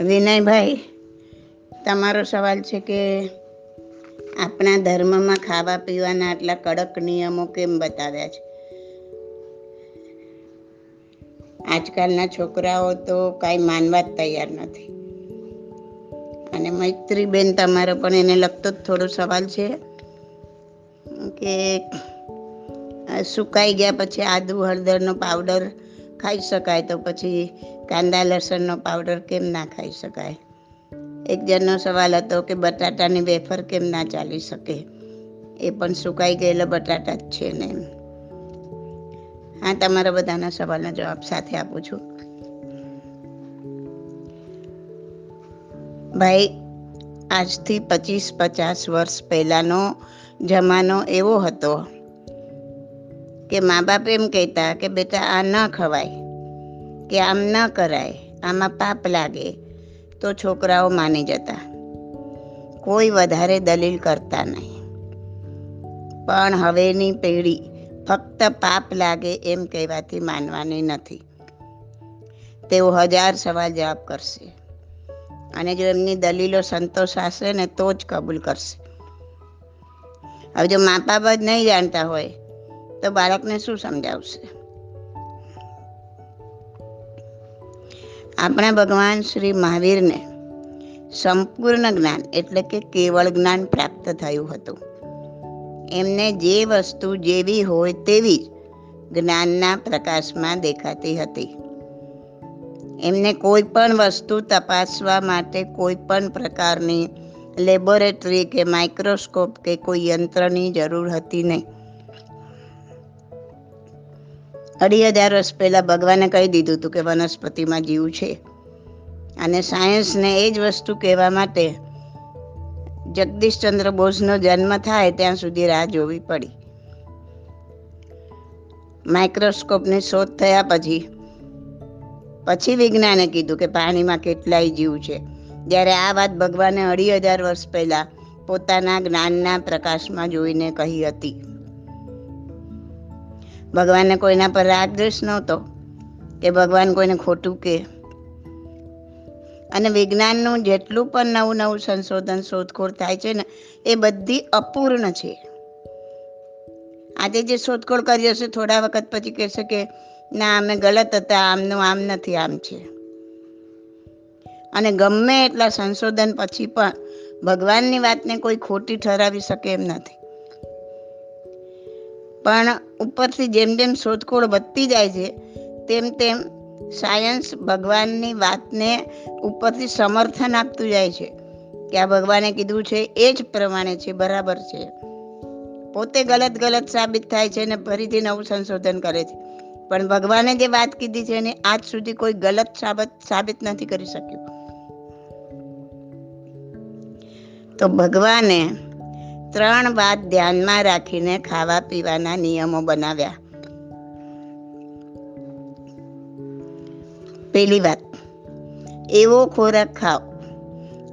વિનયભાઈ, તમારો સવાલ છે કે આપણા ધર્મમાં ખાવા પીવાના આટલા કડક નિયમો કેમ બતાવ્યા છે? આજકાલના છોકરાઓ તો કાંઈ માનવા જ તૈયાર નથી. અને મૈત્રીબેન તમારો પણ એને લગતો જ થોડો સવાલ છે કે સુકાઈ ગયા પછી આદુ હળદરનો પાવડર ખાઈ શકાય તો પછી કાંદા લસણનો પાવડર કેમ ના ખાઈ શકાય? એક જણનો સવાલ હતો કે બટાટાની વેફર કેમ ના ચાલી શકે? એ પણ સુકાઈ ગયેલા બટાટા જ છે ને એમ. હા, તમારા બધાના સવાલના જવાબ સાથે આપું છું. ભાઈ, આજથી પચીસ પચાસ વર્ષ પહેલાંનો જમાનો એવો હતો કે મા બાપ એમ કહેતા કે બેટા આ ન ખવાય. કે આમ ન કરાય, આમાં પાપ લાગે, તો છોકરાઓ માની જતા. કોઈ વધારે દલીલ કરતા નહીં. પણ હવેની પેઢી ફક્ત પાપ લાગે એમ કહેવાથી માનવાની નથી. તેઓ હજાર સવાલ જવાબ કરશે. અને જો એમની દલીલો સંતોષ હશે ને, તો જ કબૂલ કરશે. હવે જો મા બાપ જ નહીં જાણતા હોય, તો બાળકને શું સમજાવશે? આપણા ભગવાન શ્રી મહાવીરને સંપૂર્ણ જ્ઞાન એટલે કે કેવળ જ્ઞાન પ્રાપ્ત થયું હતું. એમને જે વસ્તુ જેવી હોય તેવી જ જ્ઞાનના પ્રકાશમાં દેખાતી હતી. એમને કોઈ પણ વસ્તુ તપાસવા માટે કોઈ પણ પ્રકારની લેબોરેટરી કે માઇક્રોસ્કોપ કે કોઈ યંત્રની જરૂર હતી નહીં. અઢી હજાર વર્ષ પહેલાં ભગવાને કહી દીધું હતું કે વનસ્પતિમાં જીવ છે. અને સાયન્સને એ જ વસ્તુ કહેવા માટે જગદીશચંદ્ર બોઝનો જન્મ થાય ત્યાં સુધી રાહ જોવી પડી. માઇક્રોસ્કોપની શોધ થયા પછી પછી વિજ્ઞાને કીધું કે પાણીમાં કેટલાય જીવ છે. જ્યારે આ વાત ભગવાને અઢી હજાર વર્ષ પહેલાં પોતાના જ્ઞાનના પ્રકાશમાં જોઈને કહી હતી. ભગવાનને કોઈના પર રાગ દ્વેષ નહોતો કે ભગવાન કોઈને ખોટું કે. અને વિજ્ઞાનનું જેટલું પણ નવું નવું સંશોધન, શોધખોળ થાય છે ને, એ બધી અપૂર્ણ છે. આજે જે શોધખોળ કરી હશે, થોડા વખત પછી કહેશે કે, ના, અમે ગલત હતા, આમનું આમ નથી, આમ છે. અને ગમે એટલા સંશોધન પછી પણ ભગવાનની વાતને કોઈ ખોટી ઠરાવી શકે એમ નથી. પણ ઉપરથી જેમ જેમ શોધખોળ વધતી જાય છે, તેમ તેમ સાયન્સ ભગવાનની વાતને ઉપરથી સમર્થન આપતું જાય છે કે આ ભગવાને કીધું છે એ જ પ્રમાણે છે, બરાબર છે. પોતે ગલત ગલત સાબિત થાય છે અને ફરીથી નવું સંશોધન કરે છે. પણ ભગવાને જે વાત કીધી છે એને આજ સુધી કોઈ ગલત સાબત, સાબિત નથી કરી શક્યું. તો ભગવાને ત્રણ વાત ધ્યાનમાં રાખીને ખાવા પીવાના નિયમો બનાવ્યા. પહેલી વાત, એવો ખોરાક ખાઓ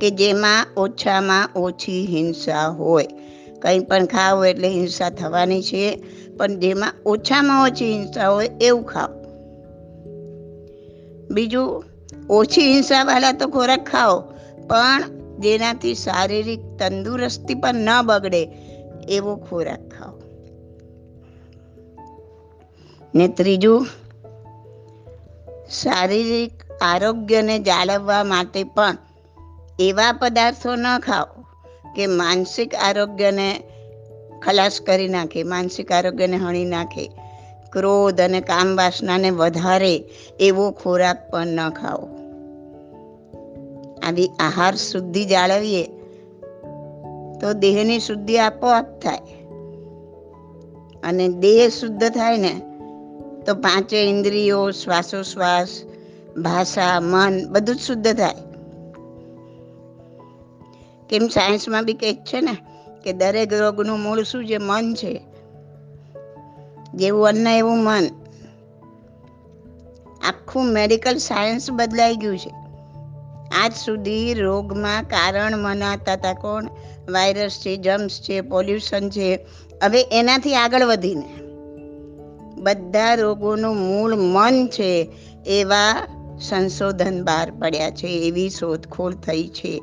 કે જેમાં ઓછામાં ઓછી હિંસા હોય. કંઈ પણ ખાઓ એટલે હિંસા થવાની છે, પણ જેમાં ઓછામાં ઓછી હિંસા હોય એવું ખાઓ. બીજું, ઓછી હિંસાવાળા તો ખોરાક ખાઓ, પણ જેનાથી શારીરિક તંદુરસ્તી પણ ન બગડે એવો ખોરાક ખાઓ. ને ત્રીજું, શારીરિક આરોગ્યને જાળવવા માટે પણ એવા પદાર્થો ન ખાઓ કે માનસિક આરોગ્યને ખલાસ કરી નાખે, માનસિક આરોગ્યને હણી નાખે. ક્રોધ અને કામ વાસનાને વધારે એવો ખોરાક પણ ન ખાઓ. આવી આહાર શુદ્ધિ જાળવીએ, તો દેહની શુદ્ધિ આપોઆપ થાય. અને દેહ શુદ્ધ થાય ને, તો પાંચે ઇન્દ્રિયો, શ્વાસોશ્વાસ, ભાષા, મન બધું જ શુદ્ધ થાય. કેમ સાયન્સમાં બી કહે છે ને, કે દરેક રોગનું મૂળ શું છે? મન છે. જેવું અન્ન, એવું મન. આખું મેડિકલ સાયન્સ બદલાઈ ગયું છે. આજ સુધી રોગમાં કારણ મનાતા હતા. કોણ? વાયરસ છે જમ્સ છે પોલ્યુશન છે. હવે એનાથી આગળ વધીને બધા રોગોનું મૂળ મન છે એવા સંશોધન બહાર પડ્યા છે, એવી શોધખોળ થઈ છે.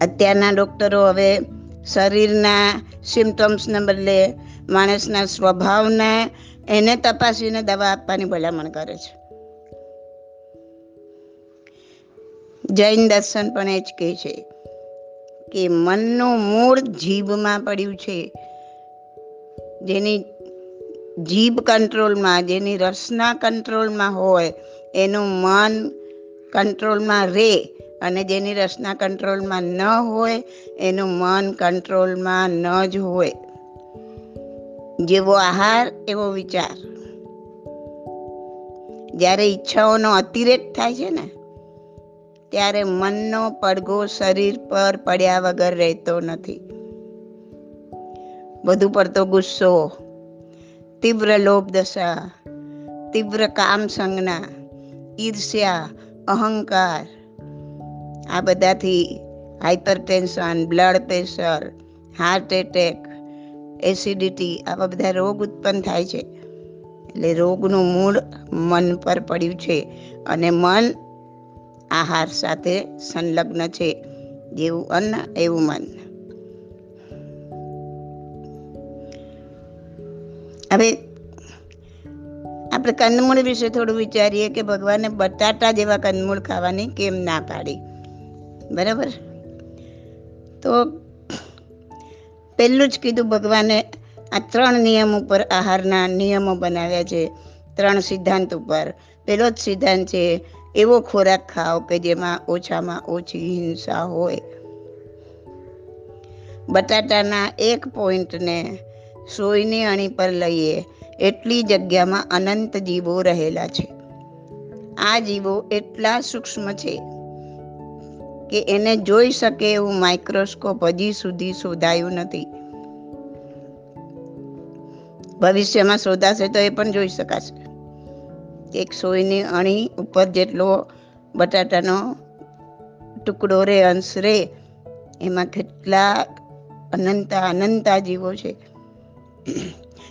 અત્યારના ડોક્ટરો હવે શરીરના સિમ્ટમ્સને બદલે માણસના સ્વભાવને એને તપાસીને દવા આપવાની ભલામણ કરે છે. જૈન દર્શન પણ એ જ કહે છે કે મનનું મૂળ જીભમાં પડ્યું છે. જેની જીભ કંટ્રોલમાં, જેની રસના કંટ્રોલમાં હોય, એનું મન કંટ્રોલમાં રહે અને જેની રસના કંટ્રોલમાં ન હોય, એનું મન કંટ્રોલમાં ન જ હોય. જેવો આહાર, એવો વિચાર. જ્યારે ઈચ્છાઓનો અતિરેક થાય છે ને ત્યારે મનનો પડઘો શરીર પર પડ્યા વગર રહેતો નથી. વધુ પડતો ગુસ્સો, તીવ્ર લોભ દશા, તીવ્ર કામ સંજ્ઞા, ઈર્ષ્યા, અહંકાર, આ બધાથી hypertension blood pressure, heart attack, acidity, આવા બધા રોગ ઉત્પન્ન થાય છે. એટલે રોગનું મૂળ મન પર પડ્યું છે અને મન આહાર સાથે સંલગ્ન છે. જેવું અન્ન, એવું મન. હવે આપણે કંદમૂળ વિશે થોડું વિચારીએ કે ભગવાને બટાટા જેવા કંદમૂળ ખાવાની કેમ ના પાડી? બરાબર? તો પહેલું જ કીધું ભગવાને આ ત્રણ નિયમ ઉપર આહારના નિયમો બનાવ્યા છે. ત્રણ સિદ્ધાંત ઉપર. પહેલો જ સિદ્ધાંત છે એવો ખોરાક ખાઓ કે જેમાં ઓછામાં ઓછી હિંસા હોય. બટાટાના એક પોઈન્ટને સોયની અણી પર લઈએ એટલી જગ્યામાં અનંત જીવો રહેલા છે. આ જીવો એટલા સૂક્ષ્મ છે કે એને જોઈ શકે એવું માઇક્રોસ્કોપ હજી સુધી શોધાયું નથી. ભવિષ્યમાં શોધાશે તો એ પણ જોઈ શકાશે. એક સોયની અણી ઉપર જેટલો બટાટાનો ટુકડો રે, અંશ રે, એમાં કેટલા અનંતા અનંતા જીવો છે.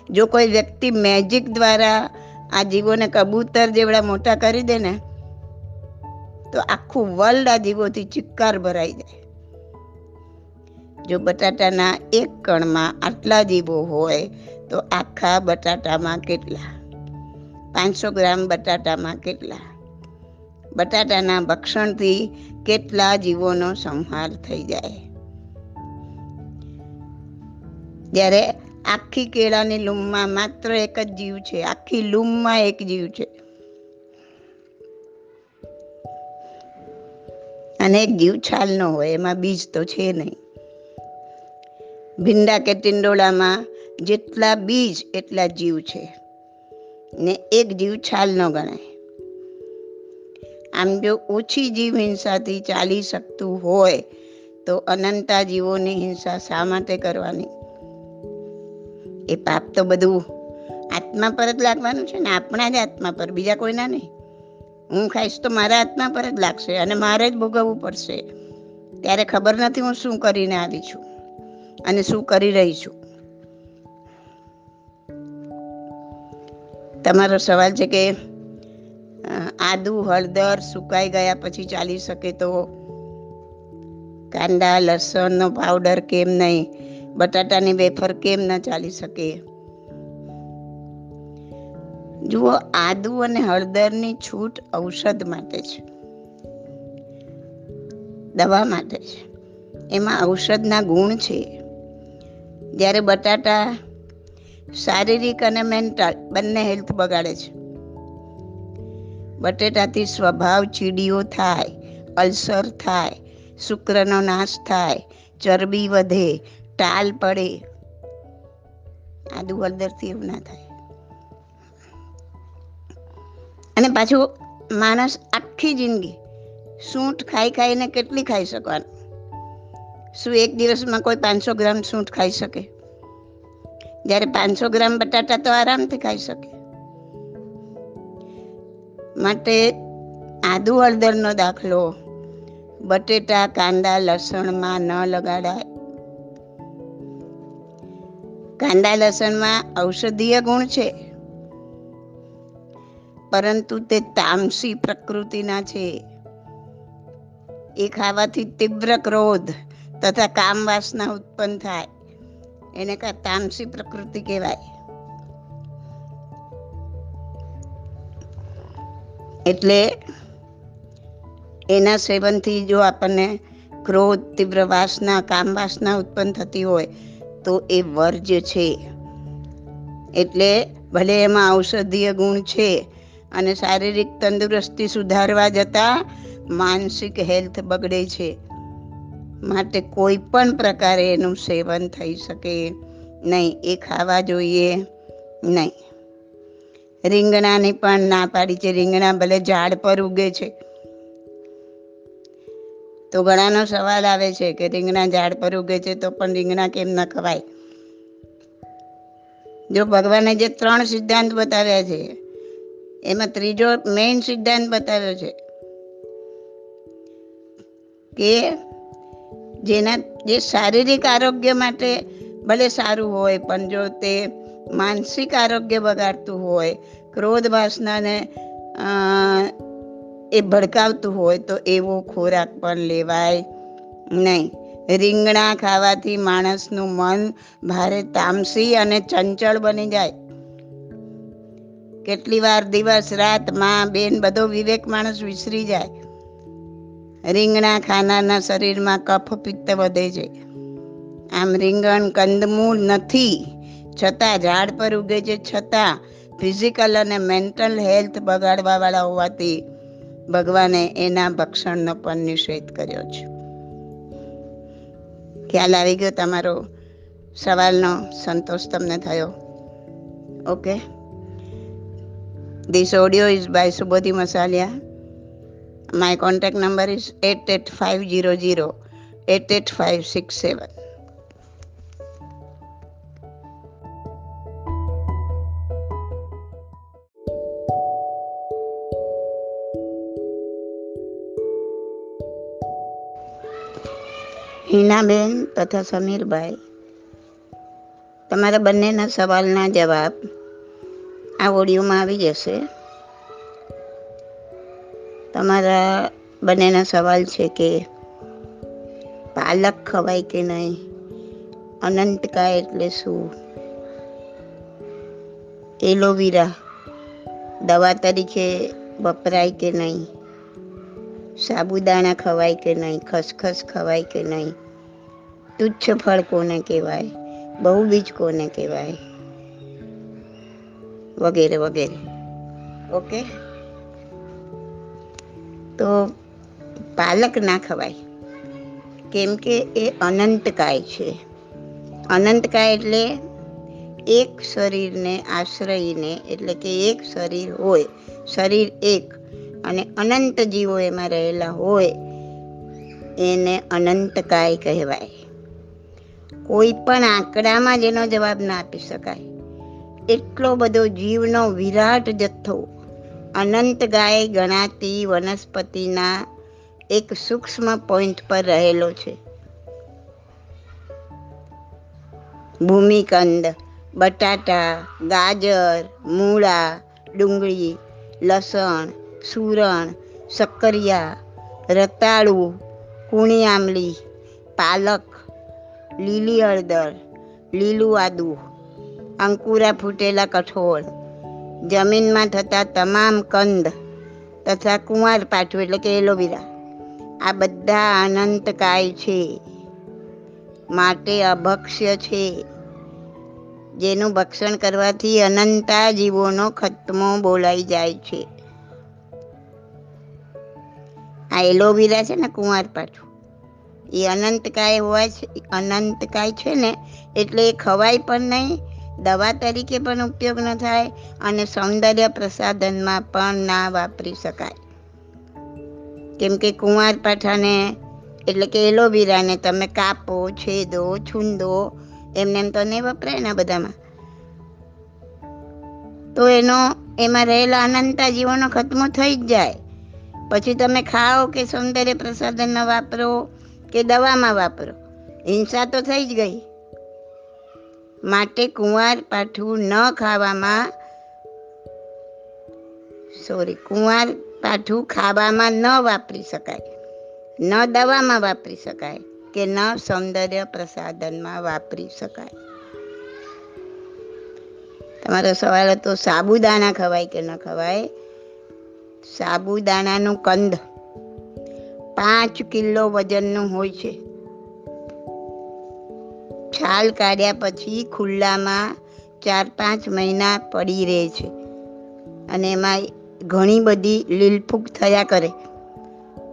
જો કોઈ વ્યક્તિ મેજિક દ્વારા આ જીવોને કબૂતર જેવડા મોટા કરી દે ને, તો આખું વર્લ્ડ આ જીવોથી ચિક્કાર ભરાઈ જાય. જો બટાટાના એક કણમાં આટલા જીવો હોય, તો આખા બટાટામાં કેટલા? પાંચસો ગ્રામ બટાટામાં કેટલા? બટાટાના ભક્ષણથી કેટલા જીવોનો સંહાર થઈ જાય? જ્યારે આખી કેળાની લૂમમાં માત્ર એક જ જીવ છે, આખી લૂમમાં એક જીવ છે. અને એક જીવ છાલનો હોય, એમાં બીજ તો છે નહીં. ભીંડા કે ટિંડોળામાં જેટલા બીજ, એટલા જીવ છે. ને એક જીવ છાલ ન ગણાય. આમ જો ઓછી જીવ હિંસાથી ચાલી શકતું હોય, તો અનંતા જીવોની હિંસા શા માટે કરવાની? એ પાપ તો બધું આત્મા પર જ લાગવાનું છે ને, આપણા જ આત્મા પર, બીજા કોઈના નહીં. હું ખાઈશ તો મારા આત્મા પર જ લાગશે અને મારે જ ભોગવવું પડશે. ત્યારે ખબર નથી હું શું કરીને આવી છું અને શું કરી રહી છું. તમારો સવાલ છે કે આદુ, હળદર સુકાઈ ગયા પછી ચાલી શકે તો કાંદા, લસણનો પાવડર કેમ નહીં? બટાટાની વેફર કેમ ન ચાલી શકે? જુઓ, આદુ અને હળદરની છૂટ ઔષધ માટે છે. દવા માટે છે. એમાં ઔષધના ગુણ છે. જ્યારે બટાટા શારીરિક અને મેન્ટલ બંને હેલ્થ બગાડે છે. બટેટાથી સ્વભાવ ચીડીઓ થાય, અલ્સર થાય, શુક્રનો નાશ થાય, ચરબી વધે, ટાલ પડે. આદુ હળદરથી એવું ના થાય. અને પાછું માણસ આખી જિંદગી સૂંઠ ખાઈ ખાઈને કેટલી ખાઈ શકવાનું? શું એક દિવસમાં કોઈ પાંચસો ગ્રામ સૂંઠ ખાઈ શકે? જ્યારે પાંચસો ગ્રામ બટાટા તો આરામથી ખાઈ શકે. માટે આદુ હળદરનો દાખલો. બટેટા, કાંદા, લસણમાં ન લગાડાય. કાંદા, લસણમાં ઔષધીય ગુણ છે. પરંતુ તે તામસી પ્રકૃતિના છે. એ ખાવાથી તીવ્ર ક્રોધ તથા કામ વાસના ઉત્પન્ન થાય. એને કા તામસી પ્રકૃતિ કહેવાય. એટલે એના સેવનથી જો આપણને ક્રોધ, તીવ્ર વાસના, કામ વાસના ઉત્પન્ન થતી હોય, તો એ વર્જ છે. એટલે ભલે એમાં ઔષધીય ગુણ છે અને શારીરિક તંદુરસ્તી સુધારવા જતાં માનસિક હેલ્થ બગડે છે. માટે કોઈ પણ પ્રકારે એનું સેવન થઈ શકે નહીં. એ ખાવા જોઈએ નહીં. રીંગણાની પણ ના પાડી છે. રીંગણા ભલે ઝાડ પર ઉગે છે. તો ઘણાનો સવાલ આવે છે કે રીંગણા ઝાડ પર ઉગે છે તો પણ રીંગણા કેમ ન ખવાય? જો ભગવાને જે ત્રણ સિદ્ધાંત બતાવ્યા છે, એમાં ત્રીજો મેઇન સિદ્ધાંત બતાવ્યો છે કે જેના જે શારીરિક આરોગ્ય માટે ભલે સારું હોય, પણ જો તે માનસિક આરોગ્ય બગાડતું હોય, ક્રોધ વાસનાને એ ભડકાવતું હોય, તો એવો ખોરાક પણ લેવાય નહીં. રીંગણા ખાવાથી માણસનું મન ભારે તામસી અને ચંચળ બની જાય. કેટલી વાર દિવસ, રાત, માં, બેન બધો વિવેક માણસ વિસરી જાય. રીંગણા ખાનારના શરીરમાં કફ પિત્ત વધે છે. આમ રીંગણ કંદમૂળ નથી, છતાં ઝાડ પર ઉગે છે. છતાં ફિઝિકલ અને મેન્ટલ હેલ્થ બગાડવાવાળા હોવાથી ભગવાને એના ભક્ષણનો પણ નિષેધ કર્યો છે. ખ્યાલ આવી ગયો તમારો? સવાલનો સંતોષ તમને થયો? Okay. This audio is by Subodhi Masalia. My contact number is 88500 88567. Hinaben તથા સમીરભાઈ તમારા બંનેના સવાલના જવાબ આ ઓડિયોમાં આવી જશે તમારા બંનેના સવાલ છે કે પાલક ખવાય કે નહીં? અનંતકાય એટલે શું? એલોવેરા દવા તરીકે વપરાય કે નહીં? સાબુદાણા ખવાય કે નહીં? ખસખસ ખવાય કે નહીં? તુચ્છ ફળ કોને કહેવાય? બહુ બીજ કોને કહેવાય? વગેરે વગેરે. ઓકે તો પાલક ના ખવાય. કેમ કે એ અનંતકાય છે. અનંતકાય એટલે એક શરીરને આશ્રયને, એટલે કે એક શરીર હોય, શરીર એક અને અનંત જીવો એમાં રહેલા હોય, એને અનંતકાય કહેવાય. કોઈ પણ આંકડામાં જેનો જવાબ ના આપી શકાય. એટલો બધો જીવનો વિરાટ જથ્થો અનંત ગાય ગણાતી વનસ્પતિના એક સૂક્ષ્મ પોઈન્ટ પર રહેલો છે. ભૂમિકંદ, બટાટા, ગાજર, મૂળા, ડુંગળી, લસણ, સુરણ શક્કરિયા રતાળુ કૂણી આમલી પાલક, લીલી હળદર, લીલું આદુ, અંકુરા ફૂટેલા કઠોળ જમીનમાં થતા તમામ કંદ તથા કુંવાર પાઠું એટલે કે એલોવેરા. આ બધા અનંતકાય છે. માટે અભક્ષ્ય છે. જેનું ભક્ષણ કરવાથી અનંતા જીવોનો ખતમો બોલાઈ જાય છે. આ એલોવેરા છે ને કુંવાર પાઠું એ અનંતકાય હોવા છે, અનંતકાય છે ને એટલે એ ખવાય પણ નહીં દવા તરીકે પણ ઉપયોગ ન થાય અને સૌંદર્ય પ્રસાધનમાં પણ ના વાપરી શકાય. કેમ કે કુંવાર પાઠાને, એટલે કે એલોવેરાને તમે કાપો, છેદો, છૂંદો, એમને એમ તો નહીં વપરાય ને બધામાં. તો એનો, એમાં રહેલા અનંતા જીવોનો ખતમો થઈ જ જાય. પછી તમે ખાઓ કે સૌંદર્ય પ્રસાધનમાં વાપરો કે દવામાં વાપરો. હિંસા તો થઈ જ ગઈ. માટે કુંવાર પાઠું ન ખાવામાં સોરી કુંવાર પાઠું ખાવામાં ન વાપરી શકાય. ન દવામાં વાપરી શકાય કે ન સૌંદર્ય પ્રસાધનમાં વાપરી શકાય. તમારો સવાલ હતો, સાબુદાણા ખવાય કે ન ખવાય? સાબુદાણાનું કંદ પાંચ કિલો વજનનું હોય છે. છાલ કાઢ્યા પછી ખુલ્લામાં ચાર પાંચ મહિના પડી રહે છે. અને એમાં ઘણી બધી લીલફૂક થયા કરે.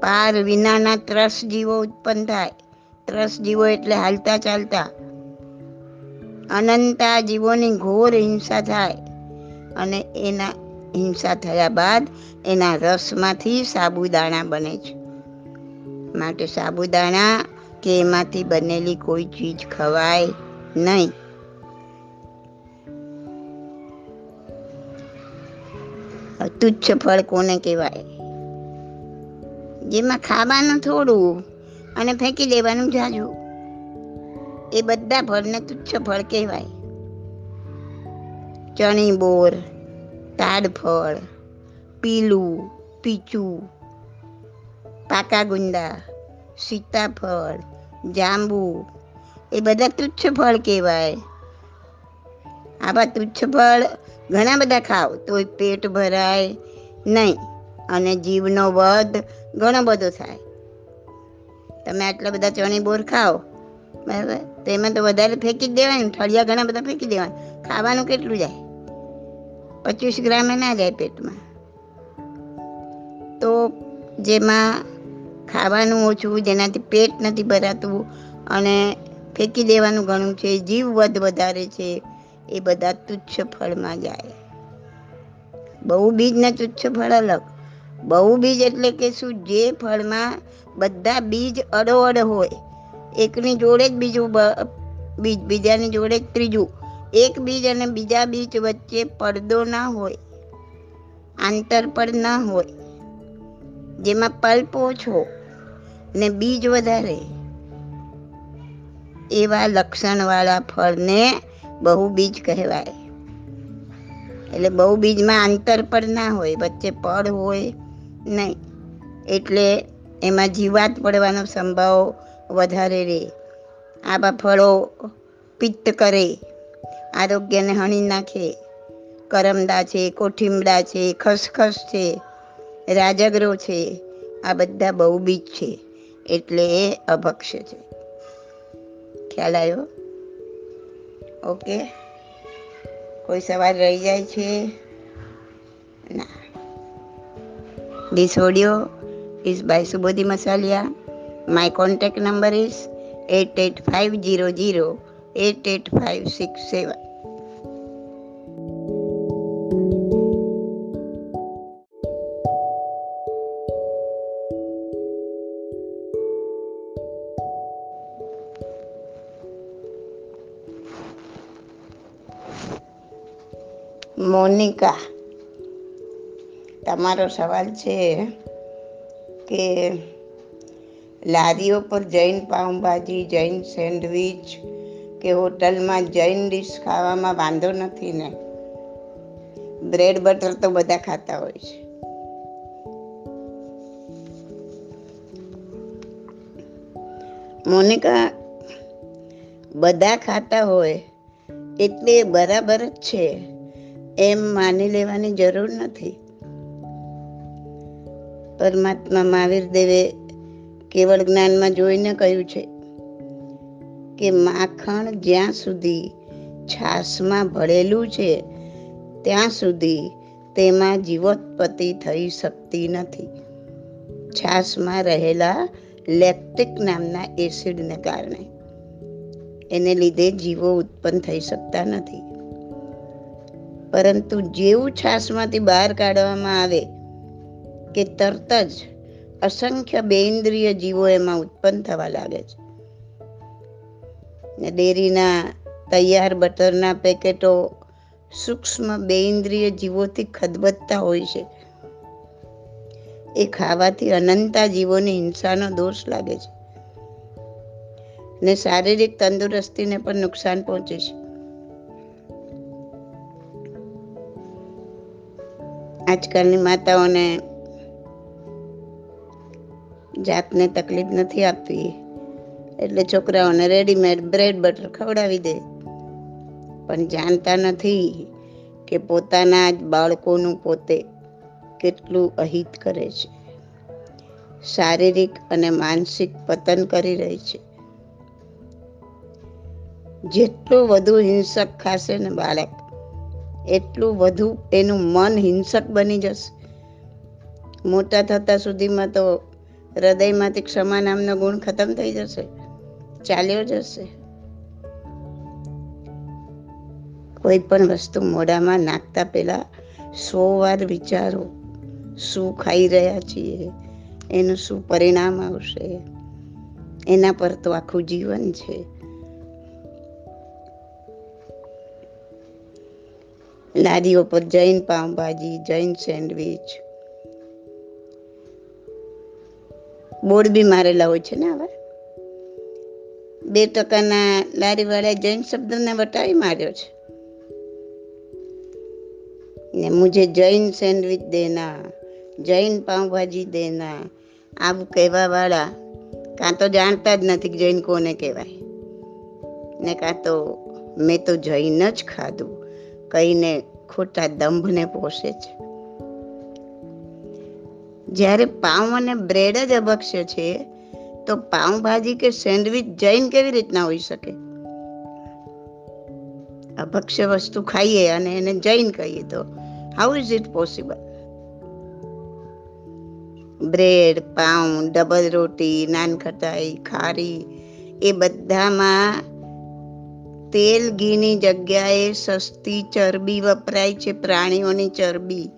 પાર વિનાના ત્રસ જીવો ઉત્પન્ન થાય. ત્રસ જીવો એટલે હાલતા ચાલતા. અનંતા જીવોની ઘોર હિંસા થાય. અને એના હિંસા થયા બાદ એના રસમાંથી સાબુદાણા બને છે. માટે સાબુદાણા કે એમાંથી બનેલી કોઈ ચીજ ખવાય નહીં. તુચ્છ ફળ કોને કહેવાય? જેમાં ખાવાનું થોડું અને ફેંકી દેવાનું જાજુ. એ બધા ફળને તુચ્છ ફળ કહેવાય. ચણી બોર તાડફળ પીલું, પીચું, પાકા ગુંદા, સીતાફળ જાંબુ. એ બધા તુચ્છ ફળ કહેવાય. આવા તુચ્છ ફળ ઘણા બધા ખાવ, તોય પેટ ભરાય નહીં અને જીવનો વધ ઘણો બધો થાય. તમે આટલા બધા ચણી બોર ખાઓ, બરાબર? તો એમાં તો વધારે ફેંકી જ દેવાય ને, ઠળિયા ઘણા બધા ફેંકી દેવાય. ખાવાનું કેટલું જાય? પચીસ ગ્રામે ના જાય પેટમાં. તો જેમાં ખાવાનું ઓછું, જેનાથી પેટ નથી ભરાતું અને ફેંકી દેવાનું ઘણું છે, જીવ વધ વધારે છે, એ બધા તુચ્છ ફળમાં જાય. બહુ બીજ ને તુચ્છ ફળ અલગ. બહુ બીજ એટલે કે શું? જે ફળમાં બધા બીજ અડોઅડ હોય, એકની જોડે જ બીજું બીજ, બીજાની જોડે જ ત્રીજું. એક બીજ અને બીજા બીજ વચ્ચે પડદો ના હોય આંતરપડ ના હોય, જેમાં પલ્પ ઓછો ને બીજ વધારે. એવા લક્ષણવાળા ફળને બહુ બીજ કહેવાય. એટલે બહુ બીજમાં આંતર પણ ના હોય, વચ્ચે પડ હોય નહીં. એટલે એમાં જીવાત પડવાનો સંભાવ વધારે રહે આવા ફળો પિત્ત કરે, આરોગ્યને હણી નાખે. કરમદા છે કોઠીમડા છે, ખસખસ છે, રાજગરો છે, આ બધા બહુ બીજ છે. એટલે એ અભક્ષ છે. ખ્યાલ આવ્યો? ઓકે. કોઈ સવાલ રહી જાય છે? ના. This audio is by Subodhi Masaliya my contact number is eight eight five zero zero eight eight five six seven Monica, તમારો સવાલ છે કે લારીઓ પર જૈન પાઉંભાજી, જૈન સેન્ડવિચ કે હોટલમાં જૈન ડીશ ખાવામાં વાંધો નથી ને? બ્રેડ બટર તો બધા ખાતા હોય છે. મોનિકા, બધા ખાતા હોય એટલે બરાબર જ છે. એમ માની લેવાની જરૂર નથી. પરમાત્મા મહાવીર દેવે કેવળ જ્ઞાનમાં જોઈને કહ્યું છે કે માખણ જ્યાં સુધી છાશમાં ભળેલું છે, ત્યાં સુધી તેમાં જીવોત્પત્તિ થઈ શકતી નથી. છાશમાં રહેલા લેક્ટિક નામના એસિડને કારણે. એને લીધે જીવો ઉત્પન્ન થઈ શકતા નથી. પરંતુ જેવું છાશમાંથી બહાર કાઢવામાં આવે કે તરત જ અસંખ્ય બેન્દ્રિય જીવો એમાં ઉત્પન્ન થવા લાગે છે. ને ડેરીના તૈયાર બટરના પેકેટો સૂક્ષ્મ બેન્દ્રિય જીવોથી ખદબદતા હોય છે. એ ખાવાથી અનંતા જીવોની હિંસાનો દોષ લાગે છે. ને શારીરિક તંદુરસ્તીને પણ નુકસાન પહોંચે છે. આજકાલની માતાઓને જાતને તકલીફ નથી આપવી એટલે છોકરાઓને રેડીમેડ બ્રેડ બટર ખવડાવી દે. પણ જાણતા નથી કે પોતાના જ બાળકોનું પોતે કેટલું અહિત કરે છે. શારીરિક અને માનસિક પતન કરી રહી છે. જેટલું વધુ હિંસક ખાશે ને બાળક એટલું વધુ એનું મન હિંસક બની જશે. મોટા થતા સુધીમાં તો હૃદયમાંથી ક્ષમા નામનો ગુણ ખતમ થઈ જશે. ચાલ્યો જશે. કોઈ પણ વસ્તુ મોઢામાં નાખતા પહેલાં સો વાર વિચારો, શું ખાઈ રહ્યા છીએ, એનું શું પરિણામ આવશે? એના પર તો આખું જીવન છે. લારીઓ પર જૈન પાઉંભાજી, જૈન સેન્ડવિચ. બોર્ડ બી મારેલા હોય છે ને હવે? બે ટકાના લારીવાળા જૈન શબ્દને વટાવી માર્યો છે. ને મુજે જૈન સેન્ડવિચ દેના, જૈન પાઉંભાજી દેના આવું કહેવા વાળા કાં તો જાણતા જ નથી જૈન કોને કહેવાય. ને કાં તો મેં તો જૈન જ ખાધું. કહીને ખોટા દંભને પોષે છે. જ્યારે પાઉં અને બ્રેડ જ અભક્ષ્ય છે, તો પાઉંભાજી કે સેન્ડવિચ જૈન કેવી રીતના હોઈ શકે? અભક્ષ્ય વસ્તુ ખાઈએ અને એને જૈન કહીએ તો how is it possible bread, pav, double રોટી, નાનખટાઈ, ખારી એ બધામાં તેલ ઘીની જગ્યાએ સસ્તી ચરબી વપરાય છે, પ્રાણીઓની ચરબી.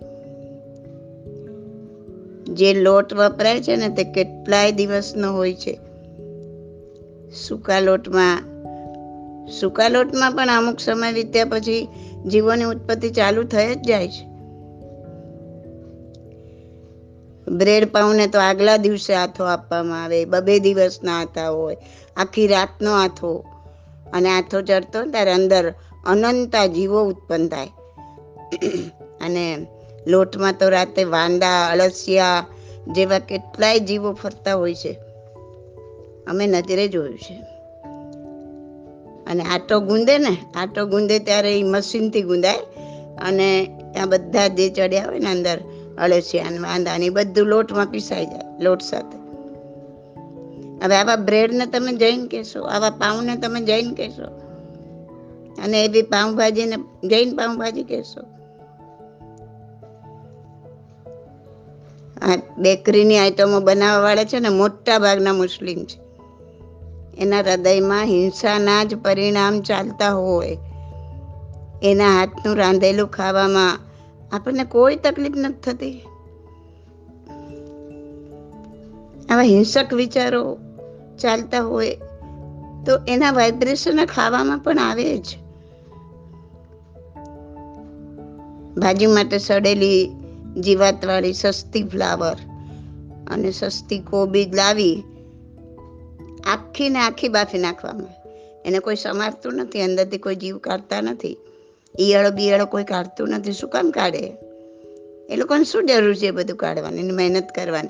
જે લોટ વપરાય છે ને તે કેટલાય દિવસનો હોય છે. સૂકા લોટમાં સૂકા લોટમાં પણ અમુક સમય વીત્યા પછી જીવોની ઉત્પત્તિ ચાલુ થઈ જ જાય છે. બ્રેડ પાઉને તો આગલા દિવસે હાથો આપવામાં આવે, બબે દિવસના આથા હોય, આખી રાતનો આથો અને આથો ચડતો ત્યારે અંદર અનંતા જીવો ઉત્પન્ન થાય. અને લોટમાં તો રાતે વાંદા, અળસિયા જેવા કેટલાય જીવો ફરતા હોય છે. અમે નજરે જોયું છે. અને આટો ગુંદે ને, આટો ગુંદે ત્યારે એ મશીનથી ગુંદાય અને ત્યાં બધા જે ચડ્યા હોય ને અંદર અળસિયા ને વાંદા ને બધું લોટમાં પીસાઈ જાય, લોટ સાથે. હવે આવા બ્રેડને તમે જૈન કહેશો, આવા પાઉંને તમે જૈન કહેશો. અને એ બી પાઉંભાજીને જૈન પાઉંભાજી કહેશો. આ બેકરીની આઈટમો બનાવવા વાળા છે ને, મોટા ભાગના મુસ્લિમ છે. એના હૃદયમાં હિંસાના જ પરિણામ ચાલતા હોય. એના હાથનું રાંધેલું ખાવામાં આપણને કોઈ તકલીફ નથી થતી. આવા હિંસક વિચારો ચાલતા હોય, તો એના વાઇબ્રેશન ખાવામાં પણ આવે જ. ભાજી માટે સડેલી જીવાતવાળી સસ્તી ફ્લાવર અને સસ્તી કોબીજ લાવી આખી ને આખી બાફી નાખવામાં. એને કોઈ સમારતું નથી, અંદરથી કોઈ જીવ કાઢતા નથી. ઈયળો બિયળો કોઈ કાઢતું નથી. શું કામ કાઢે? એ લોકોને શું જરૂર છે બધું કાઢવાની મહેનત કરવાની?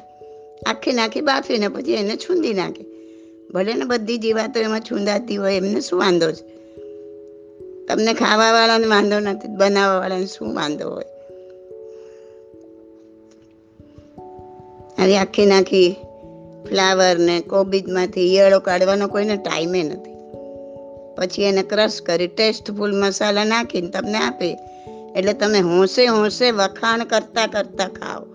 આખી નાખી બાફીને પછી એને છૂંદી નાખે. ભલે ને બધી જીવાતો એમાં છૂંદાતી હોય, એમને શું વાંધો છે? તમને ખાવા વાળાને વાંધો નથી બનાવવા વાળાને શું વાંધો હોય? હવે આખી નાખી ફ્લાવર ને કોબીજમાંથી ઈયળો કાઢવાનો કોઈને ટાઈમે નથી. પછી એને ક્રશ કરી ટેસ્ટફુલ મસાલા નાખીને તમને આપે. એટલે તમે હોંશે હોંશે વખાણ કરતા કરતા ખાઓ.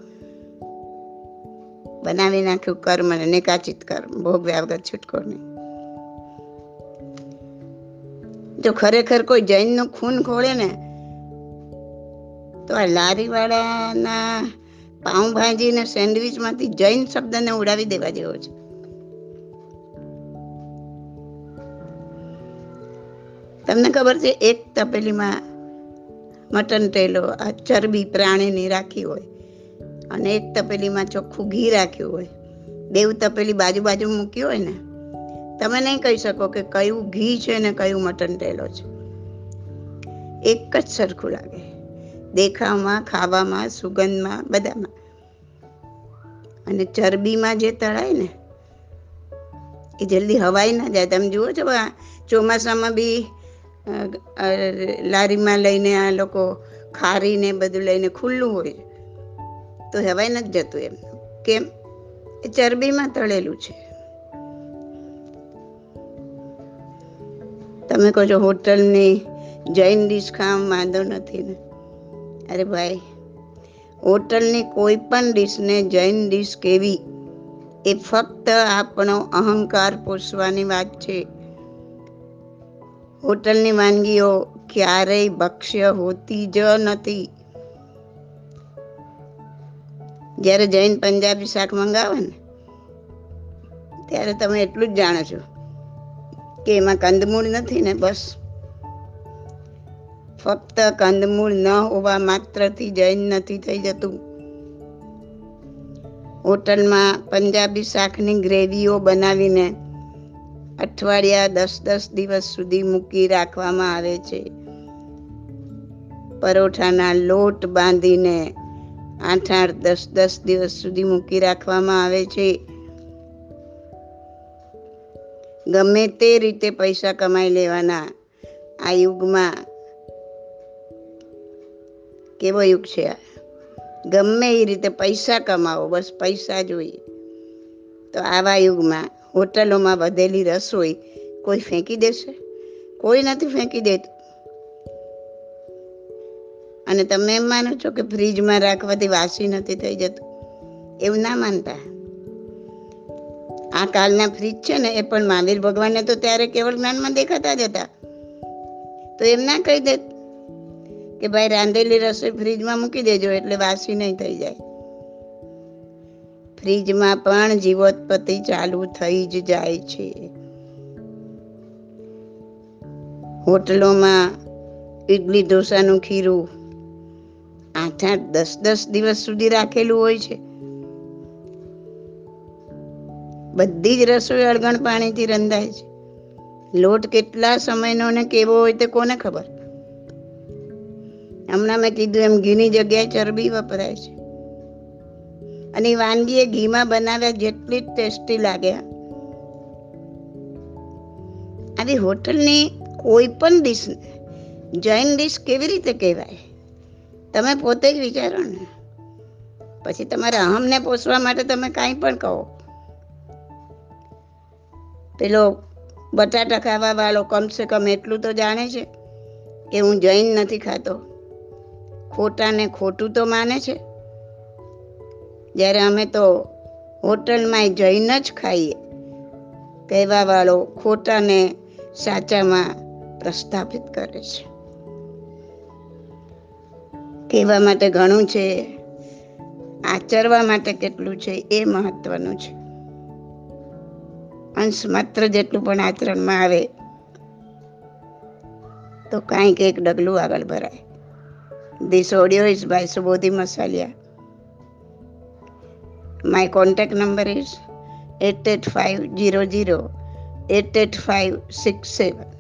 બનાવી નાખ્યું, કર્મ અને નિકાચિત કર્મ. ભોગવ્યા વગર છૂટકો નહીં જો ખરેખર કોઈ જૈનનું ખૂન ખોળે ને, તો આ લારીવાળાના પાઉંભાજી ને સેન્ડવિચમાંથી જૈન શબ્દને ઉડાવી દેવા જેવો છે. તમને ખબર છે, એક તપેલીમાં મટન ટેલો, આ ચરબી પ્રાણીની રાખી હોય. અને એક તપેલીમાં ચોખ્ખું ઘી રાખ્યું હોય. બેવ તપેલી બાજુ બાજુ મૂકી હોય ને, તમે નહીં કહી શકો કે કયું ઘી છે ને કયું મટન તેલો છે. એક જ સરખું લાગે. દેખાવમાં, ખાવામાં, સુગંધમાં, બધામાં. અને ચરબીમાં જે તળાય ને, એ જલ્દી હવાઈ ના જાય. તમે જુઓ છો ચોમાસામાં બી લારીમાં લઈને આ લોકો ખારીને બધું લઈને ખુલ્લું હોય. તો હવાઈ નથી જતું એમ. કેમ? એ ચરબીમાં તળેલું છે. તમે કહો છો હોટલની જૈન ડીશ ખાવા વાંધો નથી ને. અરે ભાઈ, હોટલની કોઈ પણ ડીશને જૈન ડીશ કેવી? એ ફક્ત આપણો અહંકાર પોષવાની વાત છે. હોટલની વાનગીઓ ક્યારેય ભક્ષ્ય હોતી જ નથી. જ્યારે જૈન પંજાબી શાક મંગાવે ને, ત્યારે તમે એટલું જ જાણો છો કે એમાં કંદમૂળ નથી ને બસ. ફક્ત કંદમૂળ ન હોવા માત્રથી જૈન નથી થઈ જતું. હોટલમાં પંજાબી શાકની ગ્રેવીઓ બનાવીને અઠવાડિયા દસ દસ દિવસ સુધી મૂકી રાખવામાં આવે છે. પરોઠાના લોટ બાંધીને આઠ આઠ, દસ દસ દિવસ સુધી મૂકી રાખવામાં આવે છે. ગમે તે રીતે પૈસા કમાઈ લેવાના આ યુગમાં કેવો યુગ છે આ? ગમે એ રીતે પૈસા કમાવો, બસ પૈસા જોઈએ તો આવા યુગમાં હોટલોમાં વધેલી રસોઈ કોઈ ફેંકી દેશે? કોઈ નથી ફેંકી દેતું. અને તમે એમ માનો છો કે ફ્રીજમાં રાખવાથી વાસી નથી થઈ જતું? એવું ના માનતા? આ કાલના ફ્રીજ છે ને, એ પણ મહાવીર ભગવાનને તો ત્યારે કેવળ જ્ઞાનમાં દેખાતા જ હતા. તો એમ ના કહી દે કે ભાઈ રાંધેલી રસોઈ ફ્રીજમાં મૂકી દેજો, એટલે વાસી નહીં થઈ જાય. ફ્રીજમાં પણ જીવોત્પત્તિ ચાલુ થઈ જ જાય છે. હોટલોમાં ઇડલી ઢોસાનું ખીરું આઠ આઠ દસ દસ દિવસ સુધી રાખેલું હોય છે. બધી જ રસોઈ અળગણ પાણીથી રંધાય છે. લોટ કેટલા સમયનો ને કેવો હોય તે કોને ખબર? હમણાં મેં કીધું એમ ઘીની જગ્યાએ ચરબી વપરાય છે. અને વાનગી એ ઘીમાં બનાવ્યા જેટલી જ ટેસ્ટી લાગે. આવી હોટલની કોઈ પણ ડીશ, જૈન ડીશ કેવી રીતે કહેવાય? તમે પોતે જ વિચારો ને. પછી તમારા અહમને પોષવા માટે તમે કાંઈ પણ કહો. પેલો બટાટા ખાવા વાળો કમસે કમ એટલું તો જાણે છે કે હું જૈન નથી ખાતો. ખોટાને ખોટું તો માને છે. જ્યારે અમે તો હોટલમાં જૈન જ ખાઈએ. કહેવા વાળો ખોટાને સાચામાં પ્રસ્થાપિત કરે છે. કહેવા માટે ઘણું છે, આચરવા માટે કેટલું છે, એ મહત્વનું છે. અંશ માત્ર જેટલું પણ આચરણમાં આવે, તો કાંઈક એક ડગલું આગળ ભરાય. This audio is by Subodhi Masaliya my contact number is eight eight five zero zero eight eight five six seven